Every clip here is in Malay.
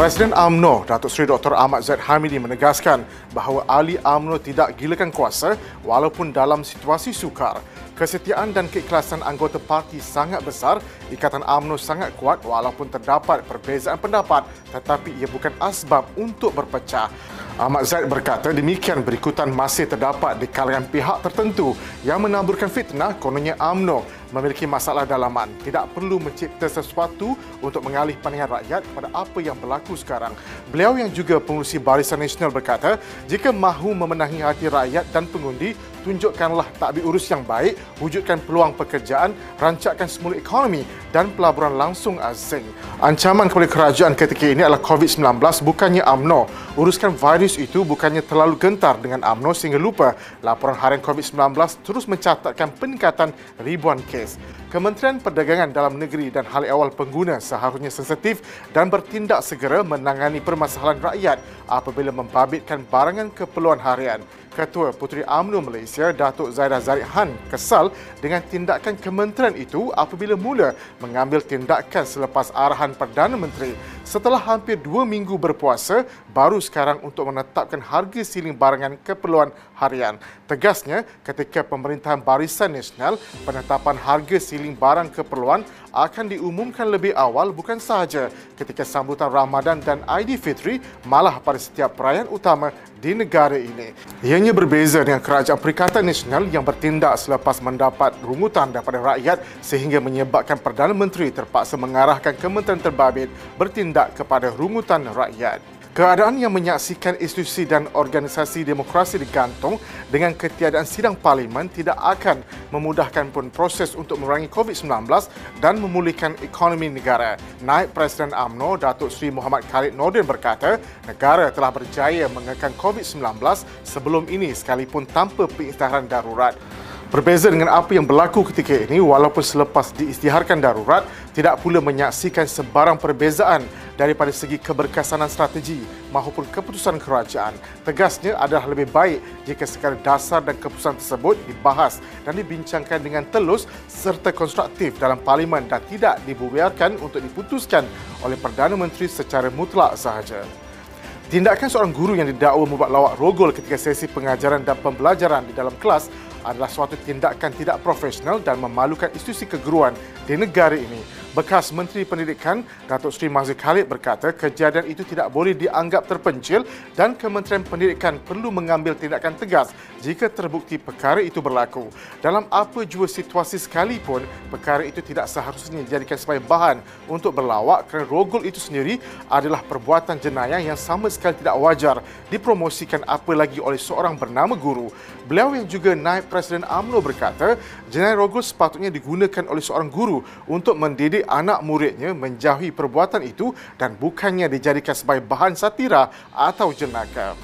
Presiden AMNO Datuk Seri Dr. Ahmad Zaid Hamidi menegaskan bahawa ahli AMNO tidak gilakan kuasa walaupun dalam situasi sukar. Kesetiaan dan keikhlasan anggota parti sangat besar. Ikatan AMNO sangat kuat walaupun terdapat perbezaan pendapat tetapi ia bukan asbab untuk berpecah. Ahmad Zaid berkata demikian berikutan masih terdapat di kalangan pihak tertentu yang menaburkan fitnah kononnya AMNO memiliki masalah dalaman. Tidak perlu mencipta sesuatu untuk mengalih pandangan rakyat pada apa yang berlaku sekarang. Beliau yang juga pengurusi Barisan Nasional berkata, jika mahu memenangi hati rakyat dan pengundi, tunjukkanlah takbir urus yang baik, wujudkan peluang pekerjaan, rancakkan semula ekonomi dan pelaburan langsung asing. Ancaman kepada kerajaan ketika ini adalah COVID-19 bukannya AMNO. Uruskan virus itu bukannya terlalu gentar dengan AMNO sehingga lupa laporan harian COVID-19 terus mencatatkan peningkatan ribuan kes. Kementerian Perdagangan Dalam Negeri dan Hal Ehwal Pengguna seharusnya sensitif dan bertindak segera menangani permasalahan rakyat apabila membabitkan barangan keperluan harian. Ketua Puteri UMNO Malaysia, Datuk Zaidah Zarif Han, kesal dengan tindakan kementerian itu apabila mula mengambil tindakan selepas arahan Perdana Menteri. Setelah hampir dua minggu berpuasa, baru sekarang untuk menetapkan harga siling barangan keperluan harian. Tegasnya, ketika pemerintahan Barisan Nasional, penetapan harga siling barang keperluan akan diumumkan lebih awal bukan sahaja ketika sambutan Ramadan dan Aidilfitri, malah pada setiap perayaan utama di negara ini. Ianya berbeza dengan Kerajaan Perikatan Nasional yang bertindak selepas mendapat rungutan daripada rakyat sehingga menyebabkan Perdana Menteri terpaksa mengarahkan Kementerian Terbabit bertindak kepada rungutan rakyat. Keadaan yang menyaksikan institusi dan organisasi demokrasi digantung dengan ketiadaan sidang parlimen tidak akan memudahkan pun proses untuk memerangi COVID-19 dan memulihkan ekonomi negara. Naib Presiden AMNO Datuk Seri Muhammad Khalid Nordin berkata, negara telah berjaya mengekang COVID-19 sebelum ini sekalipun tanpa pengisytiharan darurat. Berbeza dengan apa yang berlaku ketika ini, walaupun selepas diisytiharkan darurat, tidak pula menyaksikan sebarang perbezaan daripada segi keberkesanan strategi maupun keputusan kerajaan. Tegasnya adalah lebih baik jika sekadar dasar dan keputusan tersebut dibahas dan dibincangkan dengan telus serta konstruktif dalam parlimen dan tidak dibiarkan untuk diputuskan oleh Perdana Menteri secara mutlak sahaja. Tindakan seorang guru yang didakwa membuat lawak rogol ketika sesi pengajaran dan pembelajaran di dalam kelas adalah suatu tindakan tidak profesional dan memalukan institusi keguruan di negara ini. Bekas Menteri Pendidikan Datuk Seri Mazir Khalid berkata kejadian itu tidak boleh dianggap terpencil dan Kementerian Pendidikan perlu mengambil tindakan tegas jika terbukti perkara itu berlaku. Dalam apa jua situasi sekalipun, perkara itu tidak seharusnya dijadikan sebagai bahan untuk berlawak kerana rogol itu sendiri adalah perbuatan jenayah yang sama sekali tidak wajar dipromosikan apalagi oleh seorang bernama guru. Beliau yang juga naib Presiden AMNO berkata, jenayah rogol sepatutnya digunakan oleh seorang guru untuk mendidik anak muridnya menjauhi perbuatan itu dan bukannya dijadikan sebagai bahan satira atau jenaka.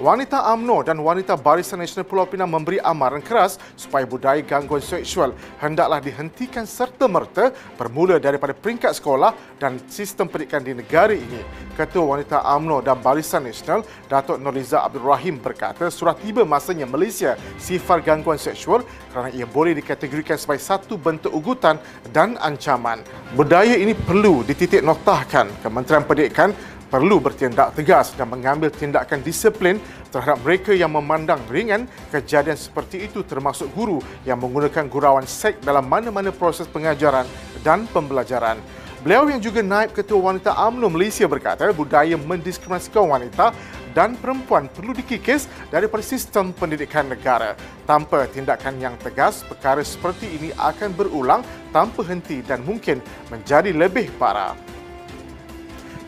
Wanita AMNO dan wanita Barisan Nasional Pulau Pinang memberi amaran keras supaya budaya gangguan seksual hendaklah dihentikan serta-merta bermula daripada peringkat sekolah dan sistem pendidikan di negara ini. Ketua Wanita AMNO dan Barisan Nasional, Datuk Noriza Abdul Rahim berkata sudah tiba masanya Malaysia sifar gangguan seksual kerana ia boleh dikategorikan sebagai satu bentuk ugutan dan ancaman. Budaya ini perlu dititik noktahkan Kementerian Pendidikan perlu bertindak tegas dan mengambil tindakan disiplin terhadap mereka yang memandang ringan kejadian seperti itu termasuk guru yang menggunakan gurauan seks dalam mana-mana proses pengajaran dan pembelajaran. Beliau yang juga naib ketua wanita AMNO Malaysia berkata budaya mendiskriminasikan wanita dan perempuan perlu dikikis daripada sistem pendidikan negara. Tanpa tindakan yang tegas, perkara seperti ini akan berulang tanpa henti dan mungkin menjadi lebih parah.